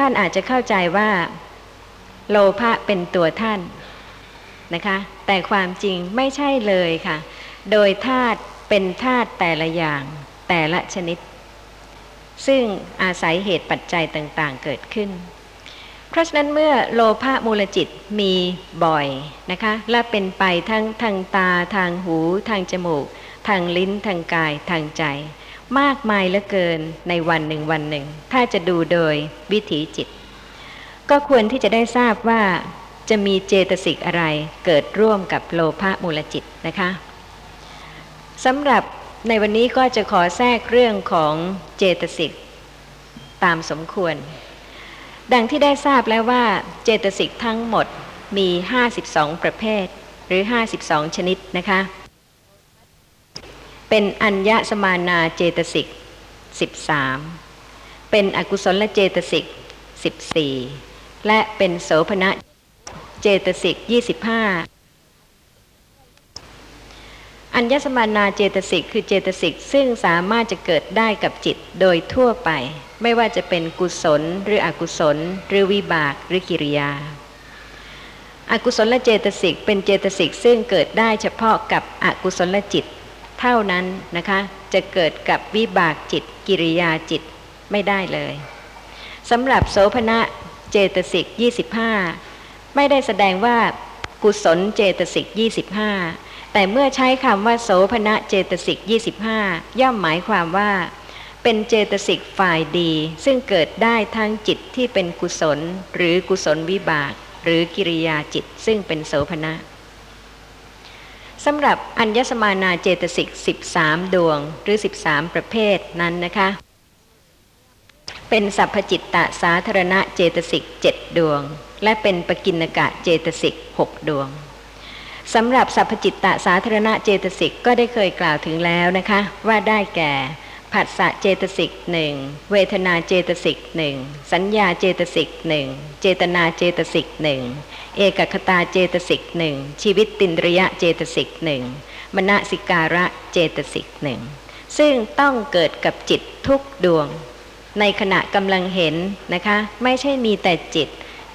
ท่านอาจจะเข้าใจว่า โลภะเป็นตัวท่านนะคะ แต่ความจริงไม่ใช่เลยค่ะ โดยธาตุเป็นธาตุแต่ละอย่างแต่ละชนิด ซึ่งอาศัยเหตุปัจจัยต่างๆเกิดขึ้น เพราะฉะนั้นเมื่อโลภะมูลจิตมีบ่อยนะคะ และเป็นไปทั้งทางตาทางหู ทางจมูก ทางลิ้นทางกายทางใจ มากมายเหลือเกินในวันหนึ่งวันหนึ่ง ถ้าจะดูโดยวิถีจิต ก็ควรที่จะได้ทราบว่าจะมีเจตสิกอะไรเกิดร่วมกับโลภะมูลจิตนะคะสำหรับในวันนี้ก็จะขอแทรกเรื่องของเจตสิกตามสมควร ดังที่ได้ทราบแล้วว่าเจตสิกทั้งหมดมี 52 ประเภทหรือ 52 ชนิดนะคะ เป็นอัญญสมานาเจตสิก13เป็นอกุศลเจตสิก14และเป็นโสภณะเจตสิก25อัญญสมานาเจตสิกคือเจตสิกซึ่งสามารถจะเกิดได้กับจิตโดยทั่วไป ไม่ว่าจะเป็นกุศลหรืออกุศล หรือวิบากหรือกิริยาอากุศลเจตสิกเป็นเจตสิกซึ่งเกิดได้เฉพาะกับอกุศลจิต เท่านั้นนะคะ จะเกิดกับวิบากจิตกิริยาจิตไม่ได้เลยสำหรับโสภณะเจตสิก 25 ไม่ได้แสดงว่ากุศลเจตสิก 25 แต่เมื่อใช้คำว่าโสภณะเจตสิก 25 ย่อมหมายความว่า เป็นเจตสิกฝ่ายดี ซึ่งเกิดได้ทั้งจิตที่เป็นกุศล หรือกุศลวิบาก หรือกิริยาจิตซึ่งเป็นโสภณะ สำหรับอัญญสมานาเจตสิก 13 ดวงหรือ 13 ประเภทนั้นนะคะ เป็นสัพพจิตตสาธารณะเจตสิก 7 ดวง และเป็นปกินกะเจตสิก 6 ดวงสำหรับสัพพจิตตสาธารณะเจตสิกก็ได้เคยกล่าวถึงแล้วนะคะ ว่าได้แก่ ผัสสะเจตสิกหนึ่งเวทนาเจตสิกหนึ่งสัญญาเจตสิกหนึ่งเจตนาเจตสิกหนึ่งเอกคตาเจตสิกหนึ่งชีวิตตินริยะเจตสิกหนึ่งมณสิการะเจตสิกหนึ่งซึ่งต้องเกิดกับจิตทุกดวง ในขณะกำลังเห็นนะคะ ไม่ใช่มีแต่จิต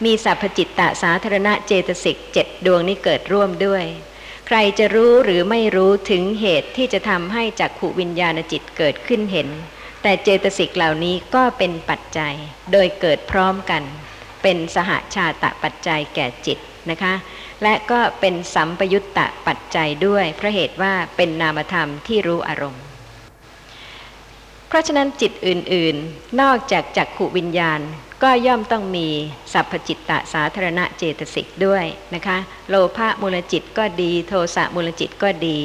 มีสัพพจิตตสาธารณะเจตสิกเจ็ดดวงนี้เกิดร่วมด้วย ใครจะรู้หรือไม่รู้ถึงเหตุที่จะทำให้จักขุวิญญาณจิตเกิดขึ้นเห็น แต่เจตสิกเหล่านี้ก็เป็นปัจจัย โดยเกิดพร้อมกัน เป็นสหาชาตะปัจจัยแก่จิตนะคะ และก็เป็นสัมปยุตตะปัจจัยด้วยเพราะเหตุว่าเป็นนามธรรมที่รู้อารมณ์ เพราะฉะนั้นจิตอื่นๆ นอกจากจักขุวิญญาณ ก็ย่อมต้องมีสัพพจิตตสาธารณะเจตสิกด้วยนะคะ โลภะมูลจิตก็ดี โทสะมูลจิตก็ดี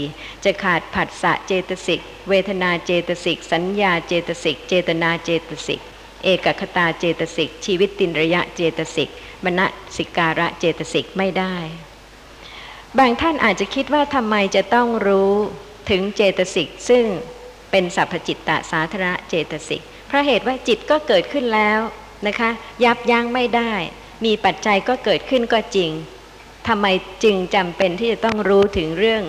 จะขาดผัสสะเจตสิก เวทนาเจตสิก สัญญาเจตสิก เจตนาเจตสิก เอกคตาเจตสิก ชีวิตตินระยะเจตสิก มณสิการะเจตสิกไม่ได้ บางท่านอาจจะคิดว่าทำไมจะต้องรู้ถึงเจตสิกซึ่ง เป็นสัพพจิตตสาธารณเจตสิกเพราะเหตุว่าจิตก็เกิดขึ้นแล้วนะคะ ยับยั้งไม่ได้ มีปัจจัยก็เกิดขึ้นก็จริงทำไมจึงจำเป็นที่จะต้องรู้ถึงเรื่อง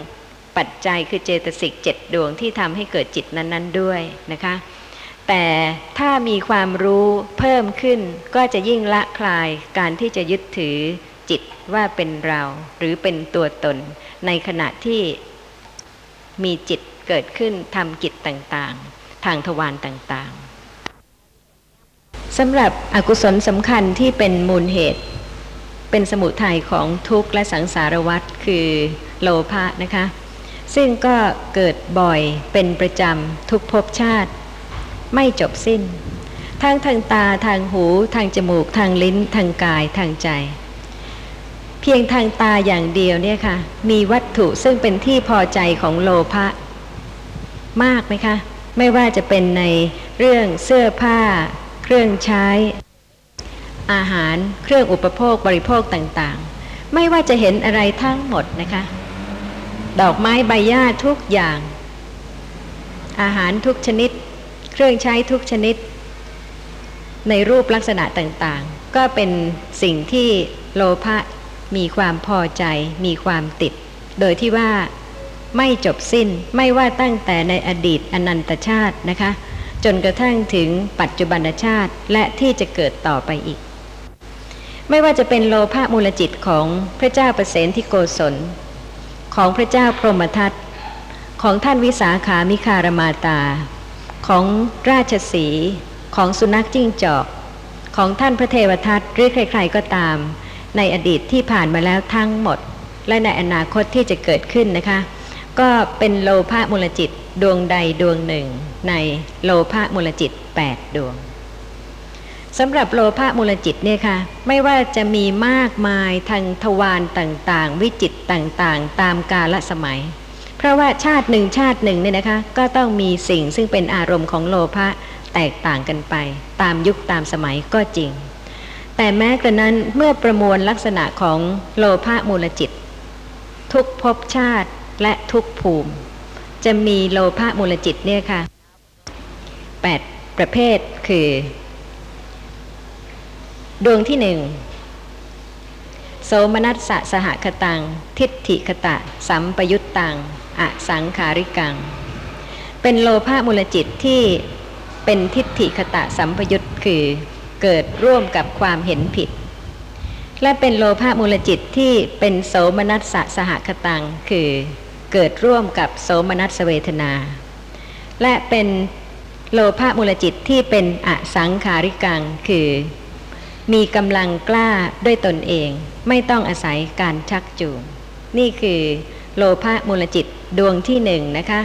ปัจจัยคือเจตสิกเจ็ดดวงที่ทำให้เกิดจิตนั้น ๆ ด้วยนะคะ แต่ถ้ามีความรู้เพิ่มขึ้นก็จะยิ่งละคลายการที่จะยึดถือจิตว่าเป็นเราหรือเป็นตัวตน ในขณะที่มีจิต เกิดขึ้นทำกิจต่างๆ ทางทวารต่างๆสำหรับอกุศลสำคัญที่เป็นมูลเหตุ เป็นสมุทัยของทุกข์และสังสารวัฏคือโลภะนะคะ ซึ่งก็เกิดบ่อยเป็นประจำทุกภพชาติ ไม่จบสิ้นทั้งทางตาทางหูทางจมูกทางลิ้นทางกายทางใจ เพียงทางตาอย่างเดียวเนี่ยค่ะ มีวัตถุซึ่งเป็นที่พอใจของโลภะ มากไหมคะ ไม่ว่าจะเป็นในเรื่องเสื้อผ้า เครื่องใช้ อาหารเครื่องอุปโภคบริโภคต่างๆ ไม่ว่าจะเห็นอะไรทั้งหมดนะคะ ดอกไม้ใบหญ้าทุกอย่าง อาหารทุกชนิด เครื่องใช้ทุกชนิด ในรูปลักษณะต่างๆ ก็เป็นสิ่งที่โลภะมีความพอใจมีความติด โดยที่ว่า ไม่จบสิ้นไม่ว่าตั้งแต่ในอดีตอนันตชาตินะคะ จนกระทั่งถึงปัจจุบันชาติและที่จะเกิดต่อไปอีก ไม่ว่าจะเป็นโลภะมูลจิตของพระเจ้าประเสนที่โกศล ของพระเจ้าพรหมทัตของท่านวิสาขามิคารมาตา ของราชสีของสุนัขจิ้งจอก ของท่านพระเทวทัตหรือใครๆก็ตาม ในอดีตที่ผ่านมาแล้วทั้งหมด และในอนาคตที่จะเกิดขึ้นนะคะ ก็เป็นโลภะมูลจิตดวงใดดวงหนึ่ง ในโลภะมูลจิต 8 ดวงสำหรับโลภะมูลจิตเนี่ยค่ะไม่ว่าจะมีมากมายทางทวารต่างๆ วิจิตต่างๆ ตามกาลสมัย เพราะว่าชาติหนึ่งชาติหนึ่งเนี่ยนะคะก็ต้องมีสิ่งซึ่งเป็นอารมณ์ของโลภะแตกต่างกันไป ตามยุคตามสมัยก็จริง แต่แม้กระนั้นเมื่อประมวลลักษณะของโลภะมูลจิต ทุกภพชาติ และทุกภูมิ จะมีโลภะมูลจิตเนี่ยค่ะแปดประเภทคือ ดวงที่หนึ่งโสมนัสสะสหคตัง ทิฏฐิคตะ สัมปยุตตังอสังขาริกัง เป็นโลภะมูลจิตที่เป็นทิฏฐิคตะสัมปยุตคือเกิดร่วมกับความเห็นผิด และเป็นโลภะมูลจิตที่เป็นโสมนัสสะสหคตัง คือ เกิดร่วมกับโสมนัสเวทนา และเป็นโลภะมูลจิตที่เป็นอสังขาริกังคือ มีกำลังกล้าด้วยตนเอง ไม่ต้องอาศัยการชักจูง นี่คือโลภะมูลจิตดวงที่หนึ่งนะคะ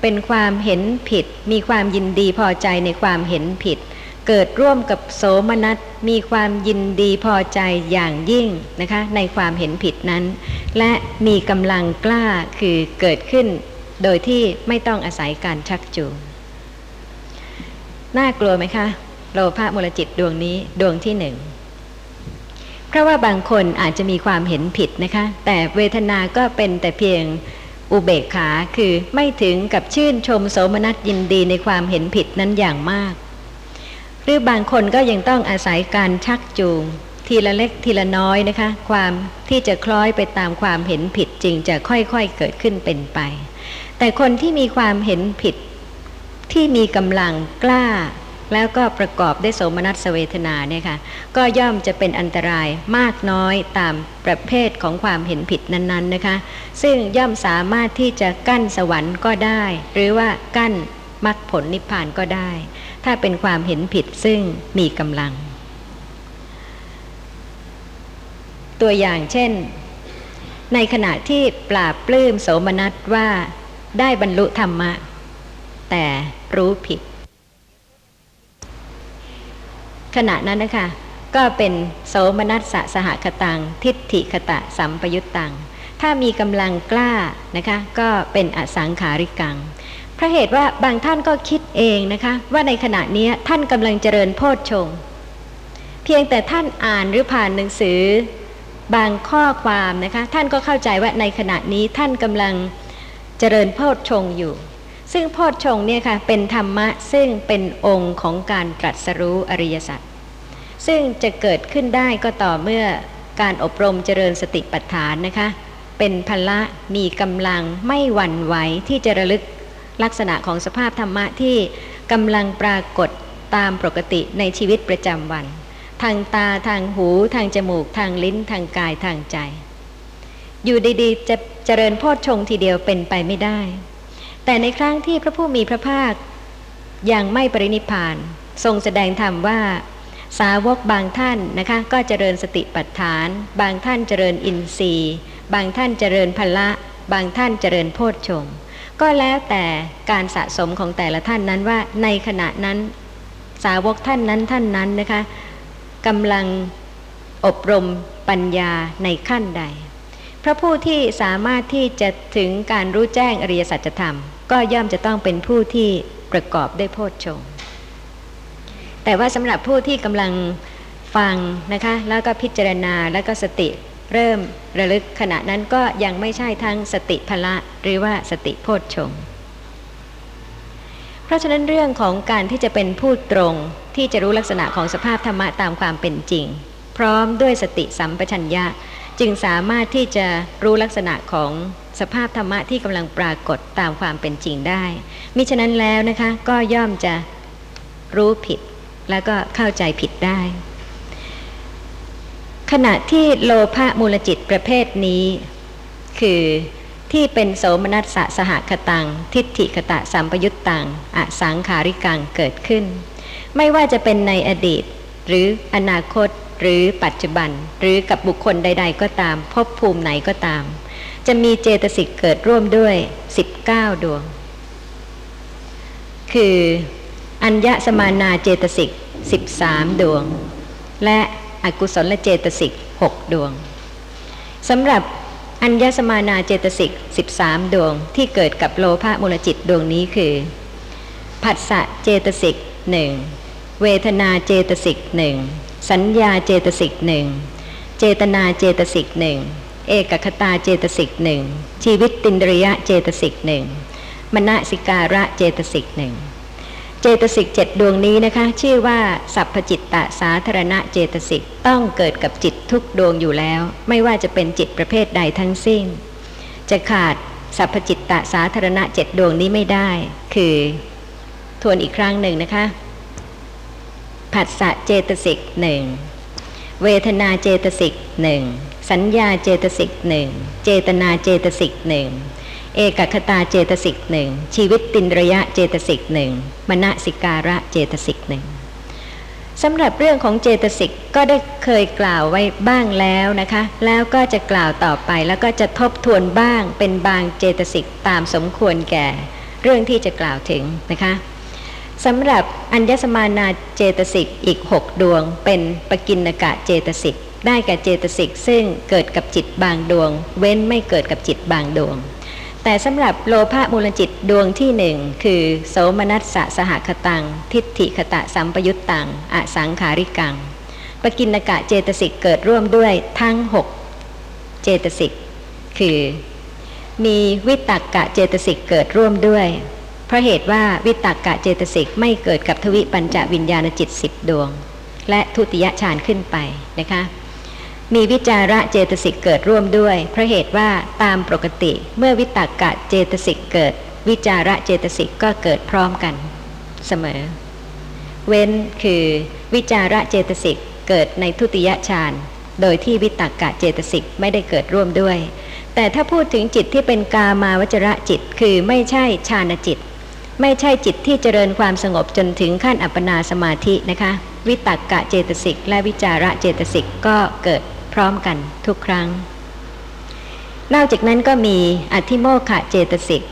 เป็นความเห็นผิด มีความยินดีพอใจในความเห็นผิด เกิดร่วมกับโสมนัสมีความยินดีพอใจอย่างยิ่งนะคะในความเห็นผิดนั้น และมีกำลังกล้าคือเกิดขึ้น โดยที่ไม่ต้องอาศัยการชักจูงน่ากลัวไหมคะโลภะมูลจิตดวงนี้ดวงที่หนึ่งเพราะว่าบางคนอาจจะมีความเห็นผิดนะคะ แต่เวทนาก็เป็นแต่เพียงอุเบกขาคือไม่ถึงกับชื่นชมโสมนัสยินดีในความเห็นผิดนั้นอย่างมาก หรือบางคนก็ยังต้องอาศัยการชักจูง ทีละเล็กทีละน้อยนะคะ ความที่จะคล้อยไปตามความเห็นผิดจริงจะค่อยๆเกิดขึ้นเป็นไป แต่คนที่มีความเห็นผิดที่มีกำลังกล้า แล้วก็ประกอบด้วยโสมนัสเวทนาเนี่ยค่ะก็ย่อมจะเป็นอันตรายมากน้อยตามประเภทของความเห็นผิดนั้นๆนะคะ ซึ่งย่อมสามารถที่จะกั้นสวรรค์ก็ได้ หรือว่ากั้นมรรคผลนิพพานก็ได้ ถ้าเป็นความเห็นผิดซึ่งมีกำลัง ตัวอย่างเช่น ในขณะที่ปราบปลื้มโสมนัสว่าได้บรรลุธรรมะ แต่รู้ผิด ขณะนั้นนะคะ ก็เป็นโสมนัสสะสหคตัง ทิฏฐิคตะสัมปยุตตัง ถ้ามีกำลังกล้านะคะ ก็เป็นอสังขาริกัง ราะเหตุว่าบางท่านก็คิดเองนะคะ ว่าในขณะนี้ท่านกำลังเจริญโพชฌงเพียงแต่ท่านอ่านหรือผ่านหนังสือบางข้อความนะคะ ท่านก็เข้าใจว่าในขณะนี้ท่านกำลังเจริญโพชฌงอยู่ ซึ่งโพชฌงเนี่ยค่ะเป็นธรรมะซึ่งเป็นองค์ของการตรัสรู้อริยสัจซึ่งจะเกิดขึ้นได้ก็ต่อเมื่อการอบรมเจริญสติปัฏฐานนะคะ เป็นพละมีกำลังไม่หวั่นไหวที่จะระลึก ลักษณะของสภาพธรรมะที่กำลังปรากฏตามปกติในชีวิตประจำวัน ทางตาทางหูทางจมูก ทางลิ้นทางกายทางใจ อยู่ดีๆ จะเจริญโพชฌงทีเดียวเป็นไปไม่ได้ แต่ในครั้งที่พระผู้มีพระภาคยังไม่ปรินิพาน ทรงแสดงธรรมว่าสาวกบางท่านนะคะก็เจริญสติปัฏฐาน บางท่านเจริญอินทรีย์ บางท่านเจริญพละ บางท่านเจริญโพชฌง ก็แล้วแต่การสะสมของแต่ละท่านนั้นว่าในขณะนั้นสาวกท่านนั้นท่านนั้นนะคะกำลังอบรมปัญญาในขั้นใด พระผู้ที่สามารถที่จะถึงการรู้แจ้งอริยสัจธรรม ก็ย่อมจะต้องเป็นผู้ที่ประกอบด้วยโพชฌงแต่ว่าสำหรับผู้ที่กำลังฟังนะคะแล้วก็พิจารณาแล้วก็สติ เริ่มระลึกขณะนั้นก็ยังไม่ใช่ทั้งสติพละหรือว่าสติโพชฌงเพราะฉะนั้นเรื่องของการที่จะเป็นผู้ตรงที่จะรู้ลักษณะของสภาพธรรมะตามความเป็นจริง พร้อมด้วยสติสัมปชัญญะจึงสามารถที่จะรู้ลักษณะของสภาพธรรมะที่กำลังปรากฏตามความเป็นจริงได้ มิฉะนั้นแล้วนะคะก็ย่อมจะรู้ผิดแล้วก็เข้าใจผิดได้ ขณะที่โลภะมูลจิตประเภทนี้ คือที่เป็นโสมนัสสะสหคตัง ทิฏฐิคตะสัมปยุตตังอสังขาริกังเกิดขึ้น ไม่ว่าจะเป็นในอดีต หรืออนาคตหรือปัจจุบัน หรือกับบุคคลใด ๆ ก็ตามพบภูมิไหนก็ตาม จะมีเจตสิกเกิดร่วมด้วย 19 ดวง คือ อัญญสมานาเจตสิก 13 ดวง และ อกุศลเจตสิก6ดวงสำหรับอัญญสมานาเจตสิก13ดวงที่เกิดกับโลภะมูลจิตดวงนี้คือผัสสะเจตสิกหนึ่งเวทนาเจตสิกหนึ่งสัญญาเจตสิกหนึ่งเจตนาเจตสิกหนึ่งเอกคตาเจตสิกหนึ่งชีวิตตินดริยะเจตสิกหนึ่งมณสิการะเจตสิกหนึ่ง เจตสิกเจ็ดดวงนี้นะคะ ชื่อว่าสัพพจิตตสาธารณะเจตสิกต้องเกิดกับจิตทุกดวงอยู่แล้ว ไม่ว่าจะเป็นจิตประเภทใดทั้งสิ้น จะขาดสัพพจิตตสาธารณะเจ็ดดวงนี้ไม่ได้ คือทวนอีกครั้งหนึ่งนะคะผัสสะเจตสิกหนึ่งเวทนาเจตสิกหนึ่งสัญญาเจตสิกหนึ่งเจตนาเจตสิกหนึ่ง เอกคตาเจตสิกหนึ่งชีวิตตินระยะเจตสิกหนึ่งมณสิการะเจตสิกหนึ่งสำหรับเรื่องของเจตสิกก็ได้เคยกล่าวไว้บ้างแล้วนะคะ แล้วก็จะกล่าวต่อไปแล้วก็จะทบทวนบ้างเป็นบางเจตสิกตามสมควรแก่ เรื่องที่จะกล่าวถึงนะคะสำหรับอัญญสมานาเจตสิกอีกหกดวง เป็นปกินกะเจตสิกได้แก่เจตสิกซึ่งเกิดกับจิตบางดวง เว้นไม่เกิดกับจิตบางดวง แต่สำหรับโลภะมูลจิตดวงที่หนึ่งคือโสมนัสสะสหคตัง ทิฏฐิคตะสัมปยุตตังอสังขาริกัง ปกินกะเจตสิกเกิดร่วมด้วยทั้งหกเจตสิก คือ มีวิตกกะเจตสิกเกิดร่วมด้วย เพราะเหตุว่าวิตกกะเจตสิกไม่เกิดกับทวิปัญจวิญญาณจิตสิบดวง และทุติยฌานขึ้นไปนะคะ มีวิจาระเจตสิกเกิดร่วมด้วย เพราะเหตุว่าตามปกติเมื่อวิตากกะเจตสิกเกิด วิจาระเจตสิกก็เกิดพร้อมกัน เสมอ เว้นคือวิจาระเจตสิกเกิดในทุติยฌานโดยที่วิตากกะเจตสิกไม่ได้เกิดร่วมด้วย แต่ถ้าพูดถึงจิตที่เป็นกามาวจระจิต คือไม่ใช่ฌานจิต ไม่ใช่จิตที่เจริญความสงบจนถึงขั้นอัปปนาสมาธินะคะ วิตากกะเจตสิกและวิจาระเจตสิกก็เกิด พร้อมกันทุกครั้ง นอกจากนั้นก็มีอธิโมขะเจตสิก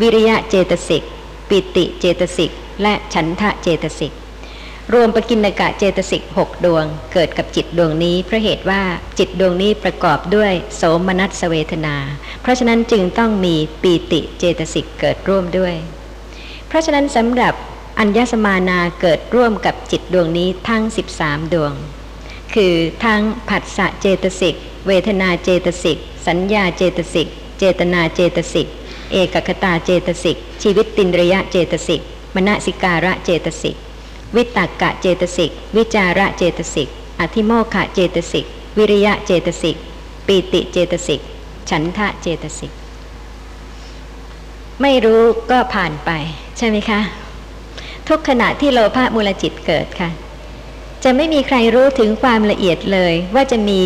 วิริยะเจตสิก ปิติเจตสิก และฉันทะเจตสิก รวมปกินกะเจตสิกหกดวง เกิดกับจิตดวงนี้เพราะเหตุว่าจิตดวงนี้ประกอบด้วยโสมนัสเวทนา เพราะฉะนั้นจึงต้องมีปีติเจตสิกเกิดร่วมด้วย เพราะฉะนั้นสำหรับอัญญสมานาเกิดร่วมกับจิตดวงนี้ทั้ง 13 ดวง คือทั้งผัสสะเจตสิก เวทนาเจตสิก สัญญาเจตสิก เจตนาเจตสิก เอกคตาเจตสิก ชีวิตตินระยะเจตสิก มณสิการะเจตสิก วิตากกะเจตสิก วิจาระเจตสิก อธิโมขะเจตสิก วิริยะเจตสิก ปีติเจตสิก ฉันทะเจตสิก ไม่รู้ก็ผ่านไปใช่ไหมคะ ทุกขณะที่โลภะมูลจิตเกิดค่ะ จะไม่มีใครรู้ถึงความละเอียดเลยว่าจะมี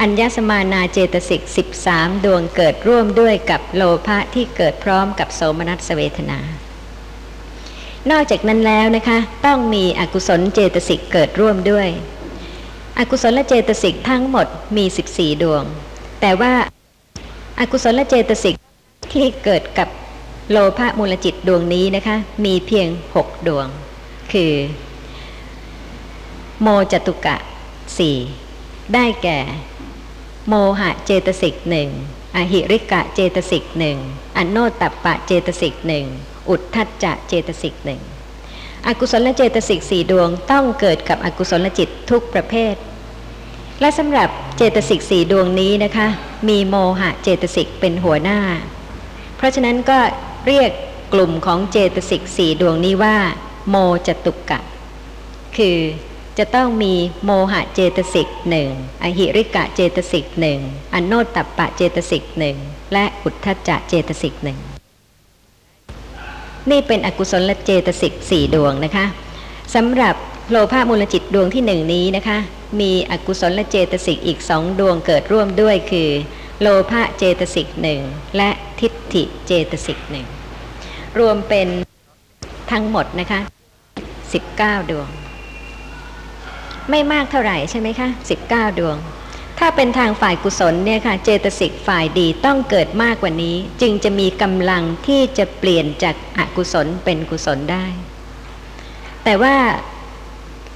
อัญญสมานาเจตสิก 13 ดวงเกิดร่วมด้วยกับโลภะที่เกิดพร้อมกับโสมนัสเวทนา นอกจากนั้นแล้วนะคะ ต้องมีอกุศลเจตสิกเกิดร่วมด้วย อกุศลเจตสิกทั้งหมดมี 14 ดวง แต่ว่าอากุศลเจตสิกที่เกิดกับโลภะมูลจิตดวงนี้นะคะ มีเพียง 6 ดวง คือ โมจตุกะสี่ได้แก่ โมหะเจตสิกหนึ่งอหิริกะเจตสิกหนึ่งอโนตัปปะเจตสิกหนึ่งอุทธัจจะเจตสิกหนึ่งอกุศลเจตสิกสี่ดวงต้องเกิดกับอกุศลจิตทุกประเภท และสำหรับเจตสิกสี่ดวงนี้นะคะ มีโมหะเจตสิกเป็นหัวหน้า เพราะฉะนั้นก็เรียกกลุ่มของเจตสิกสี่ดวงนี้ว่า โมจตุกะคือ จะต้องมีโมหะเจตสิกหนึ่งอหิริกะเจตสิกหนึ่งอโนตตัปปะเจตสิกหนึ่งและอุทธจะเจตสิกหนึ่งนี่เป็นอกุศลเจตสิกสี่ดวงนะคะสำหรับโลภะมูลจิตดวงที่หนึ่งนี้นะคะ มีอกุศลเจตสิกอีกสองดวงเกิดร่วมด้วยคือ โลภะเจตสิกหนึ่งและทิฏฐิเจตสิกหนึ่งรวมเป็นทั้งหมดนะคะ 19 ดวง ไม่มากเท่าไหร่ใช่ไหมคะ19 ดวง ถ้าเป็นทางฝ่ายกุศลเนี่ยค่ะเจตสิกฝ่ายดีต้องเกิดมากกว่านี้ จึงจะมีกำลังที่จะเปลี่ยนจากอากุศลเป็นกุศลได้ แต่ว่า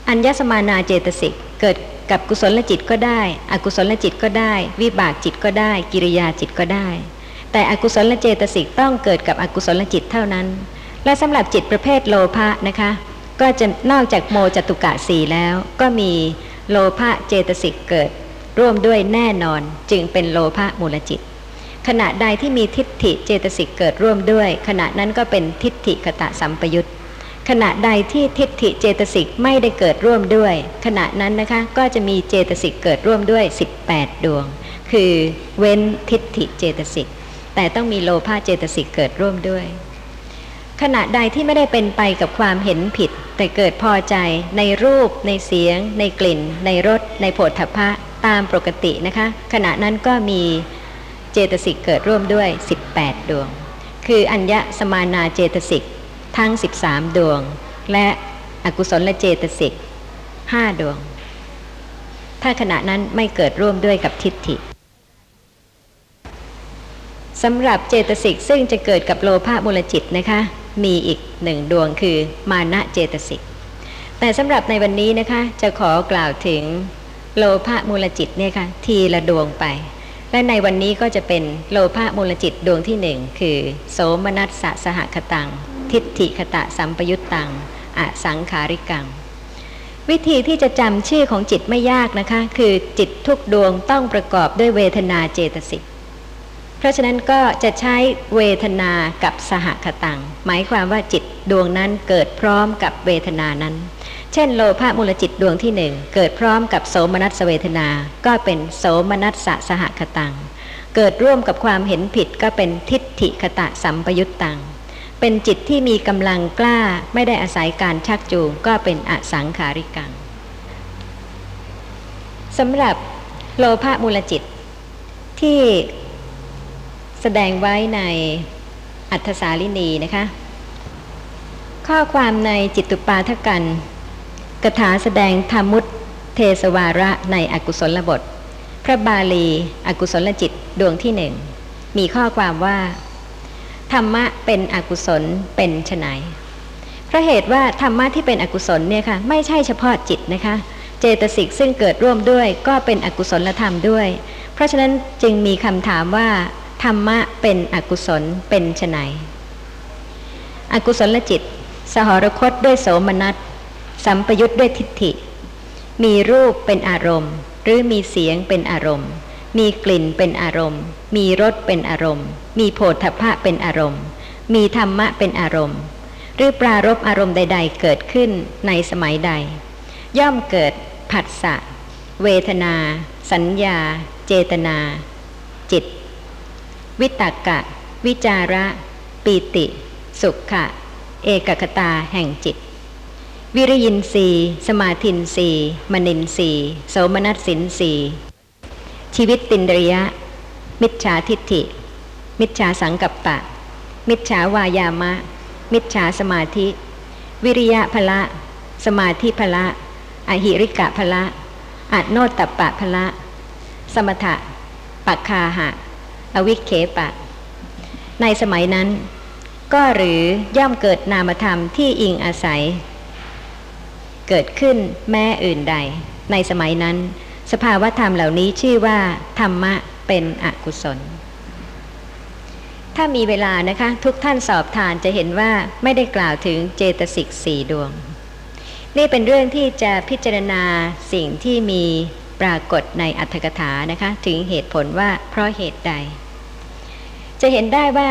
อัญญสมานาเจตสิกเกิดกับกุศลจิตก็ได้ อกุศลจิตก็ได้ วิบากจิตก็ได้ กิริยาจิตก็ได้ แต่อกุศลเจตสิกต้องเกิดกับอกุศลจิตเท่านั้น และสำหรับจิตประเภทโลภะนะคะ ก็จะนอกจากโมจตุกะสีแล้ว ก็มีโลภะเจตสิกเกิด ร่วมด้วยแน่นอนจึงเป็นโลภะมูลจิต ขณะใดที่มีทิฏฐิเจตสิกเกิดร่วมด้วย ขณะนั้นก็เป็นทิฏฐิกตะสัมปยุตขณะใดที่ทิฏฐิเจตสิกไม่ได้เกิดร่วมด้วย ขณะนั้นนะคะก็จะมีเจตสิกเกิดร่วมด้วย 18 ดวง คือเว้นทิฏฐิเจตสิกแต่ต้องมีโลภะเจตสิกเกิดร่วมด้วย ขณะใดที่ไม่ได้เป็นไปกับความเห็นผิด แต่เกิดพอใจในรูป ในเสียง ในกลิ่น ในรส ในโผฏฐัพพะตามปกตินะคะ ขณะนั้นก็มีเจตสิกเกิดร่วมด้วย 18 ดวง คืออัญญสมานาเจตสิกทั้ง 13 ดวง และอกุศลเจตสิก5ดวง ถ้าขณะนั้นไม่เกิดร่วมด้วยกับทิฏฐิสำหรับเจตสิกซึ่งจะเกิดกับโลภะมูลจิตนะคะ มีอีกหนึ่งดวงคือมานะเจตสิก แต่สำหรับในวันนี้นะคะจะขอกล่าวถึงโลภะมูลจิตเนี่ยค่ะทีละดวงไป และในวันนี้ก็จะเป็นโลภะมูลจิตดวงที่หนึ่งคือโสมนัสสะสหคตัง ทิฏฐิคตะสัมปยุตตังอสังขาริกัง วิธีที่จะจำชื่อของจิตไม่ยากนะคะ คือจิตทุกดวงต้องประกอบด้วยเวทนาเจตสิก เพราะฉะนั้นก็จะใช้เวทนากับสหคตัง หมายความว่าจิตดวงนั้นเกิดพร้อมกับเวทนานั้น เช่น โลภะมูลจิตดวงที่หนึ่งเกิดพร้อมกับโสมนัสเวทนา ก็เป็นโสมนัสสสหคตัง เกิดร่วมกับความเห็นผิดก็เป็นทิฏฐิคตะสัมปยุตตัง เป็นจิตที่มีกำลังกล้าไม่ได้อาศัยการชักจูงก็เป็นอสังขาริกังสำหรับโลภะมูลจิตที่ แสดงไว้ในอัธสาลินีนะคะ ข้อความในจิตตุปาทกันกถาแสดงธรรมุตเทสวาระในอกุศลบท พระบาลี อกุศลจิตดวงที่หนึ่ง มีข้อความว่า ธรรมะเป็นอกุศลเป็นไฉนเพราะเหตุว่าธรรมะที่เป็นอกุศลเนี่ยค่ะไม่ใช่เฉพาะจิตนะคะ เจตสิกซึ่งเกิดร่วมด้วยก็เป็นอกุศลธรรมด้วย เพราะฉะนั้นจึงมีคำถามว่า ธรรมะเป็นอกุศลเป็นไฉนอกุศลจิต สหรคตด้วยโสมนัส สัมปยุทธ์ด้วยทิฏฐิ มีรูปเป็นอารมณ์ หรือมีเสียงเป็นอารมณ์ มีกลิ่นเป็นอารมณ์ มีรสเป็นอารมณ์ มีโผฏฐพพะเป็นอารมณ์ มีธรรมะเป็นอารมณ์ หรือปรารบอารมณ์ใด ๆ เกิดขึ้นในสมัยใด ย่อมเกิดผัสสะเวทนา สัญญา เจตนา จิต วิตกะ วิจาระ ปีติ สุขะ เอกคตาแห่งจิต วิริยินสีสมาธินสีมนินสีโสมนัสสินสีชีวิตตินดริยะ มิจฉาทิฏฐิ มิจฉาสังกัปปะ มิจฉาวายามะ มิจฉาสมาธิ วิริยะพละ สมาธิพละ อหิริกะพละอัโนตตปะพละ สมถะปักคาหะ อวิเคปะ ในสมัยนั้น ก็หรือย่อมเกิดนามธรรมที่อิงอาศัย เกิดขึ้นแม้อื่นใด ในสมัยนั้น สภาวธรรมเหล่านี้ชื่อว่า ธรรมะเป็นอกุศล ถ้ามีเวลานะคะ ทุกท่านสอบทานจะเห็นว่าไม่ได้กล่าวถึงเจตสิกสี่ดวง นี่เป็นเรื่องที่จะพิจารณาสิ่งที่มีปรากฏในอัตถกถานะคะ ถึงเหตุผลว่าเพราะเหตุใด จะเห็นได้ว่า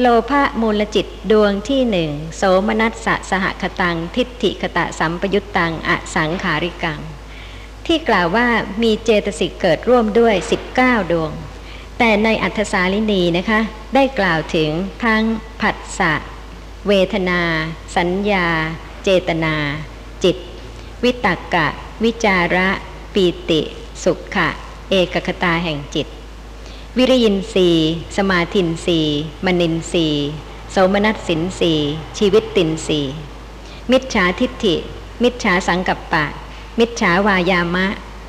โลภะมูลจิตดวงที่หนึ่งโสมนัสสะสหคตัง ทิฏฐิคตะสัมปยุตตังอสังขาริกัง ที่กล่าวว่ามีเจตสิกเกิดร่วมด้วย 19 ดวง แต่ในอัธสาลินีนะคะ ได้กล่าวถึงทั้งผัสสะเวทนา สัญญา เจตนา จิต วิตกกะ วิจาระ ปีติ สุขะ เอกคตาแห่งจิต วิริยินสีสมาธินสีมนินสีโสมนัสสินสีชีวิตตินสีมิจฉาทิฏฐิ มิจฉาสังกัปปะ มิจฉาวายามะ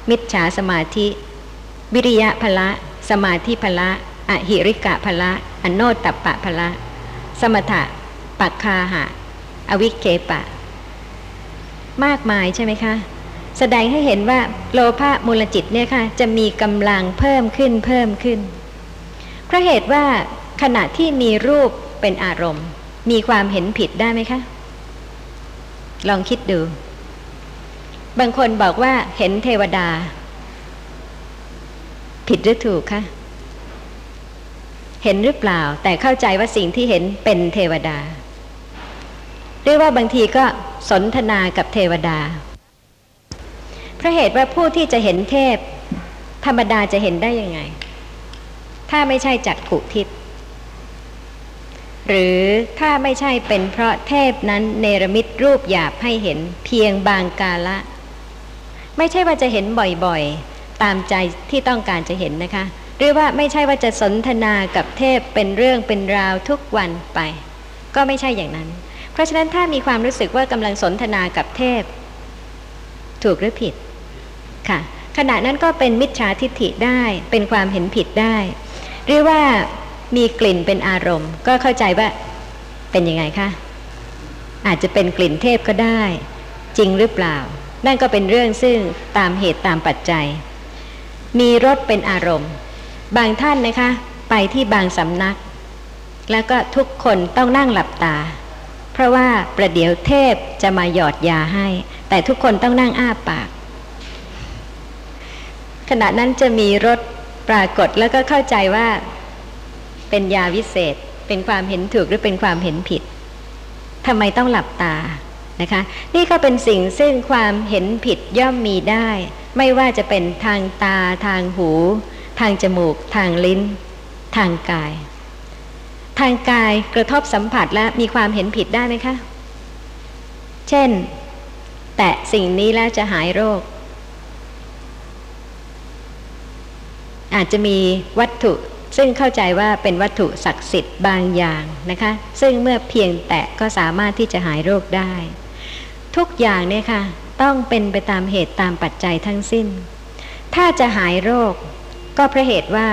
มิจฉาสมาธิ วิริยะพละ สมาธิพละอหิริกะพละอโนตตปปะพละ สมถะปักคาหะ อวิเคปะ มากมายใช่ไหมคะ แสดงให้เห็นว่าโลภะมูลจิตเนี่ยค่ะจะมีกำลังเพิ่มขึ้นเพิ่มขึ้น เพราะเหตุว่าขณะที่มีรูปเป็นอารมณ์ มีความเห็นผิดได้ไหมคะ ลองคิดดู บางคนบอกว่าเห็นเทวดา ผิดหรือถูกคะเห็นหรือเปล่า แต่เข้าใจว่าสิ่งที่เห็นเป็นเทวดาหรือว่าบางทีก็สนทนากับเทวดา พราะเหตุว่าผู้ที่จะเห็นเทพ ธรรมดาจะเห็นได้ยังไง ถ้าไม่ใช่จักขุทิพย์หรือถ้าไม่ใช่เป็นเพราะเทพนั้นเนรมิตรูปหยาบให้เห็นเพียงบางกาละ ไม่ใช่ว่าจะเห็นบ่อยๆ ตามใจที่ต้องการจะเห็นนะคะ หรือว่าไม่ใช่ว่าจะสนทนากับเทพเป็นเรื่องเป็นราวทุกวันไป ก็ไม่ใช่อย่างนั้น เพราะฉะนั้นถ้ามีความรู้สึกว่ากำลังสนทนากับเทพ ถูกหรือผิด ค่ะ ขณะนั้นก็เป็นมิจฉาทิฏฐิได้เป็นความเห็นผิดได้ หรือว่ามีกลิ่นเป็นอารมณ์ ก็เข้าใจว่าเป็นยังไงคะอาจจะเป็นกลิ่นเทพก็ได้ จริงหรือเปล่า นั่นก็เป็นเรื่องซึ่งตามเหตุตามปัจจัย มีรสเป็นอารมณ์ บางท่านนะคะ ไปที่บางสำนัก แล้วก็ทุกคนต้องนั่งหลับตา เพราะว่าประเดี๋ยวเทพจะมาหยอดยาให้ แต่ทุกคนต้องนั่งอ้าปาก ขณะนั้นจะมีรถปรากฏแล้วก็เข้าใจว่าเป็นยาวิเศษ เป็นความเห็นถูกหรือเป็นความเห็นผิดทำไมต้องหลับตานะคะ นี่ก็เป็นสิ่งซึ่งความเห็นผิดย่อมมีได้ ไม่ว่าจะเป็นทางตาทางหู ทางจมูก ทางลิ้น ทางกาย ทางกายกระทบสัมผัสและมีความเห็นผิดได้ไหมคะ เช่น แตะสิ่งนี้แล้วจะหายโรค อาจจะมีวัตถุซึ่งเข้าใจว่าเป็นวัตถุศักดิ์สิทธิ์บางอย่างนะคะ ซึ่งเมื่อเพียงแตะก็สามารถที่จะหายโรคได้ ทุกอย่างเนี่ยค่ะ ต้องเป็นไปตามเหตุตามปัจจัยทั้งสิ้น ถ้าจะหายโรค ก็เพราะเหตุว่า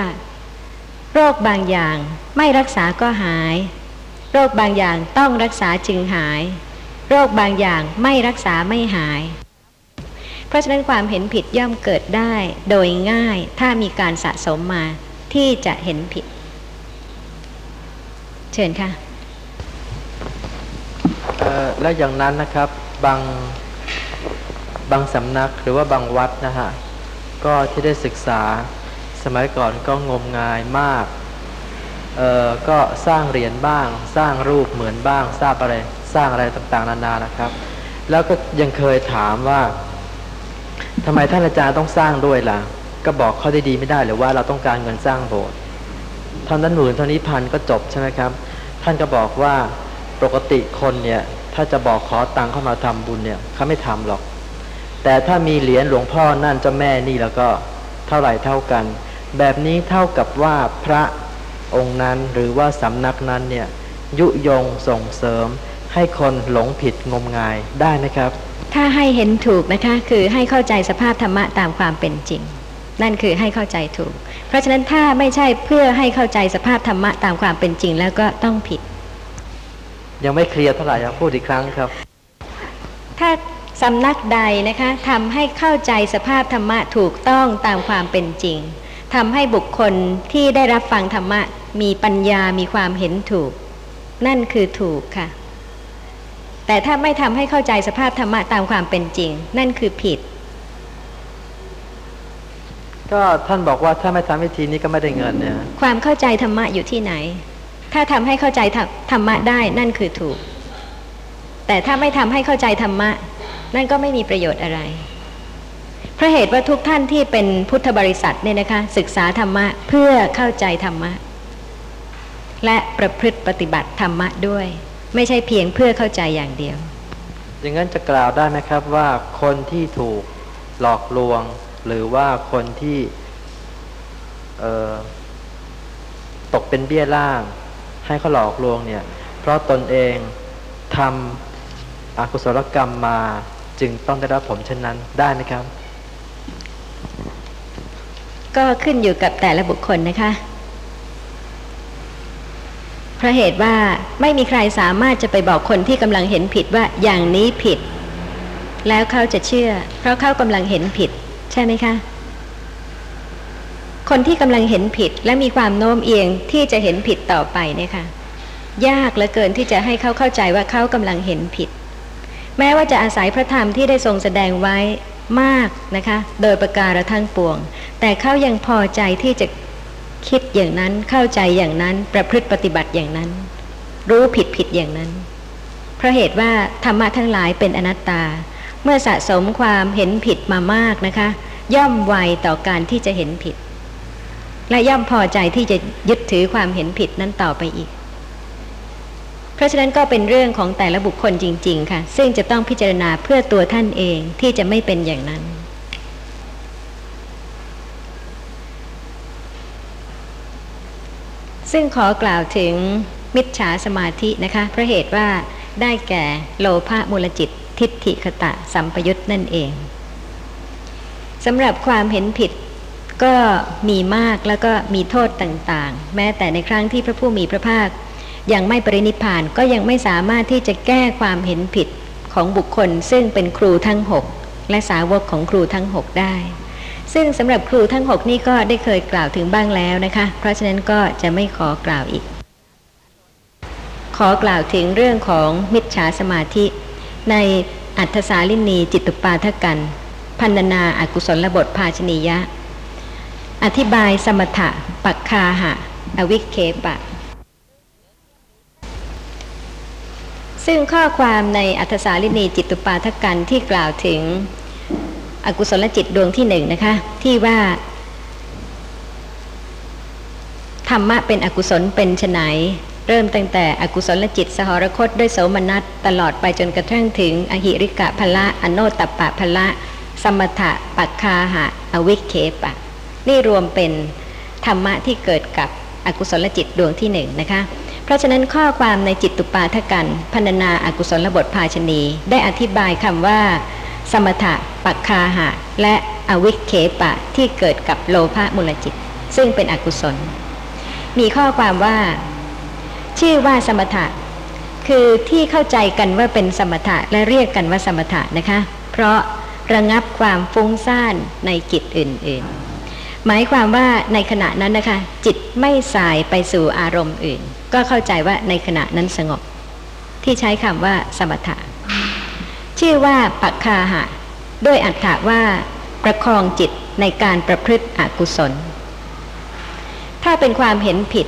โรคบางอย่างไม่รักษาก็หาย โรคบางอย่างต้องรักษาจึงหาย โรคบางอย่างไม่รักษาไม่หาย เพราะฉะนั้นความเห็นผิดย่อมเกิดได้โดยง่ายถ้ามีการสะสมมาที่จะเห็นผิด เชิญค่ะแล้วอย่างนั้นนะครับบางบางสำนักหรือว่าบางวัดนะฮะก็ที่ได้ศึกษาสมัยก่อนก็งมงายมากเอ่อก็สร้างเหรียญบ้าง สร้างรูปเหมือนบ้าง ทราบอะไร สร้างอะไรต่างๆ นานานะครับ แล้วก็ยังเคยถามว่า ทำไมท่านอาจารย์ต้องสร้างด้วยล่ะ ก็บอกเขาได้ดีไม่ได้หรือว่าเราต้องการเงินสร้างโบสถ์ท่านนั้นหมื่นเท่านี้พันก็จบใช่ไหมครับ ท่านก็บอกว่าปกติคนเนี่ยถ้าจะบอกขอตังค์เข้ามาทำบุญเนี่ยเขาไม่ทำหรอก แต่ถ้ามีเหรียญหลวงพ่อนั่นเจ้าแม่นี่แล้วก็เท่าไหร่เท่ากัน แบบนี้เท่ากับว่าพระองค์นั้นหรือว่าสำนักนั้นเนี่ยยุยงส่งเสริมให้คนหลงผิดงมงายได้นะครับ ถ้าให้เห็นถูกนะคะคือให้เข้าใจสภาพธรรมะตามความเป็นจริง นั่นคือให้เข้าใจถูก เพราะฉะนั้นถ้าไม่ใช่เพื่อให้เข้าใจสภาพธรรมะตามความเป็นจริงแล้วก็ต้องผิด ยังไม่เคลียร์เท่าไหร่ครับพูดอีกครั้งครับ ถ้าสำนักใดนะคะทำให้เข้าใจสภาพธรรมะถูกต้องตามความเป็นจริงทำให้บุคคลที่ได้รับฟังธรรมะมีปัญญามีความเห็นถูก นั่นคือถูกค่ะ แต่ถ้าไม่ทำให้เข้าใจสภาพธรรมะตามความเป็นจริง นั่นคือผิด ก็ท่านบอกว่าถ้าไม่ทำวิธีนี้ก็ไม่ได้เงินเนี่ยความเข้าใจธรรมะอยู่ที่ไหน ถ้าทำให้เข้าใจธรรมะได้นั่นคือถูก แต่ถ้าไม่ทำให้เข้าใจธรรมะ นั่นก็ไม่มีประโยชน์อะไรเพราะเหตุว่าทุกท่านที่เป็นพุทธบริษัทเนี่ยนะคะ ศึกษาธรรมะเพื่อเข้าใจธรรมะ และประพฤติปฏิบัติธรรมะด้วย ไม่ใช่เพียงเพื่อเข้าใจอย่างเดียว อย่างนั้นจะกล่าวได้ไหมครับว่าคนที่ถูกหลอกลวง หรือว่าคนที่เอ่อตกเป็นเบี้ยล่าง ให้เขาหลอกลวงเนี่ย เพราะตนเองทำอกุศลกรรมมาจึงต้องได้รับผลเช่นนั้นได้ไหมครับ ก็ขึ้นอยู่กับแต่ละบุคคลนะคะ เพราะเหตุว่าไม่มีใครสามารถจะไปบอกคนที่กำลังเห็นผิดว่าอย่างนี้ผิด แล้วเขาจะเชื่อ เพราะเขากำลังเห็นผิด ใช่ไหมคะ คนที่กำลังเห็นผิดและมีความโน้มเอียงที่จะเห็นผิดต่อไปเนี่ยค่ะ ยากเหลือเกินที่จะให้เขาเข้าใจว่าเขากำลังเห็นผิด แม้ว่าจะอาศัยพระธรรมที่ได้ทรงแสดงไว้มากนะคะ โดยประการทั้งปวง แต่เขายังพอใจที่จะ คิดอย่างนั้นเข้าใจอย่างนั้น ประพฤติปฏิบัติอย่างนั้น รู้ผิดผิดอย่างนั้น เพราะเหตุว่าธรรมะทั้งหลายเป็นอนัตตา เมื่อสะสมความเห็นผิดมามากนะคะ ย่อมไวต่อการที่จะเห็นผิด และย่อมพอใจที่จะยึดถือความเห็นผิดนั้นต่อไปอีก เพราะฉะนั้นก็เป็นเรื่องของแต่ละบุคคลจริง ๆ ค่ะ ซึ่งจะต้องพิจารณาเพื่อตัวท่านเองที่จะไม่เป็นอย่างนั้น ซึ่งขอกล่าวถึงมิจฉาสมาธินะคะเพราะเหตุว่าได้แก่โลภะมูลจิตทิฏฐิคตะสัมปยุตนั่นเองสำหรับความเห็นผิดก็มีมากแล้วก็มีโทษต่างๆ แม้แต่ในครั้งที่พระผู้มีพระภาค ยังไม่ปรินิพพานก็ยังไม่สามารถที่จะแก้ความเห็นผิดของบุคคลซึ่งเป็นครูทั้งหกและสาวกของครูทั้งหกได้ ซึ่งสำหรับครูทั้งหกนี่ก็ได้เคยกล่าวถึงบ้างแล้วนะคะ เพราะฉะนั้นก็จะไม่ขอกล่าวอีก ขอกล่าวถึงเรื่องของมิจฉาสมาธิ ในอัฏฐสาลินีจิตตุปาทกัน พันนาอากุศลบทภาชนียะ อธิบายสมถะ ปักคาหะ อวิเคปะ ซึ่งข้อความในอัฏฐสาลินีจิตตุปาทกันที่กล่าวถึง อกุศลจิตดวงที่หนึ่งนะคะ ที่ว่าธรรมะเป็นอกุศลเป็นไฉนเริ่มตั้งแต่อกุศลจิตสหรคตด้วยโสมนัสตลอดไปจนกระทั่งถึงอหิริกะพละอโนตตปปะพละ สมถะปักคาหะ อวิเคปะ นี่รวมเป็นธรรมะที่เกิดกับอกุศลจิตดวงที่หนึ่งนะคะ เพราะฉะนั้นข้อความในจิตตุปาทกันพันนาอากุศลบทภาชนี ได้อธิบายคำว่า สมถะปักคาหะ และอวิเคปะที่เกิดกับโลภะมูลจิต ซึ่งเป็นอกุศล มีข้อความว่า ชื่อว่าสมถะ คือที่เข้าใจกันว่าเป็นสมถะและเรียกกันว่าสมถะนะคะ เพราะระงับความฟุ้งซ่านในจิตอื่น ๆ หมายความว่าในขณะนั้นนะคะ จิตไม่สายไปสู่อารมณ์อื่น ก็เข้าใจว่าในขณะนั้นสงบ ที่ใช้คำว่าสมถะ ชื่อว่าปักคาหะ ด้วยอัตถะว่า ประคองจิตในการประพฤติอกุศล ถ้าเป็นความเห็นผิด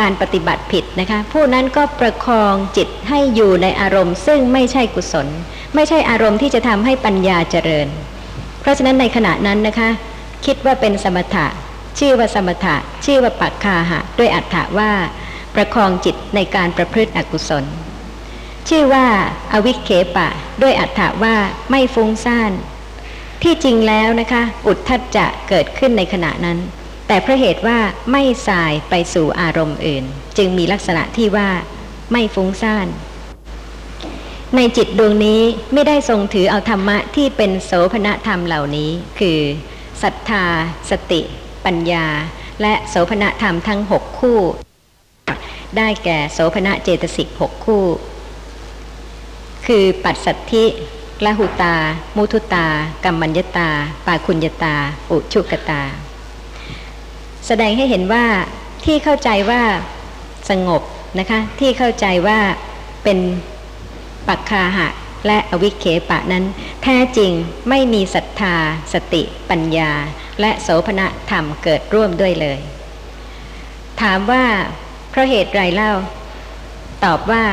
การปฏิบัติผิดนะคะ ผู้นั้นก็ประคองจิตให้อยู่ในอารมณ์ ซึ่งไม่ใช่กุศล ไม่ใช่อารมณ์ที่จะทำให้ปัญญาเจริญ เพราะฉะนั้นในขณะนั้นนะคะ คิดว่าเป็นสมถะ ชื่อว่าสมถะ ชื่อว่าปักคาหะ ด้วยอัตถะว่า ประคองจิตในการประพฤติอกุศล ชื่อว่าอวิเคปะ ด้วยอัตถะว่าไม่ฟุ้งซ่าน ที่จริงแล้วนะคะ อุทธัจจะเกิดขึ้นในขณะนั้น แต่เพราะเหตุว่าไม่สายไปสู่อารมณ์อื่น จึงมีลักษณะที่ว่าไม่ฟุ้งซ่านในจิตดวงนี้ไม่ได้ทรงถือเอาธรรมะที่เป็นโสภณธรรมเหล่านี้ คือศรัทธา สติ ปัญญา และโสภณธรรมทั้งหกคู่ ได้แก่โสภณเจตสิกหกคู่ คือปัสสัทธิละหุตา มุทุตา กัมมัญญตา ปาคุญญตา อุชุกตา แสดงให้เห็นว่าที่เข้าใจว่าสงบนะคะ ที่เข้าใจว่าเป็นปักคาหะและอวิเคปะนั้น แท้จริงไม่มีศรัทธา สติปัญญา และโสภณธรรมเกิดร่วมด้วยเลย ถามว่าเพราะเหตุไรเล่า ตอบว่า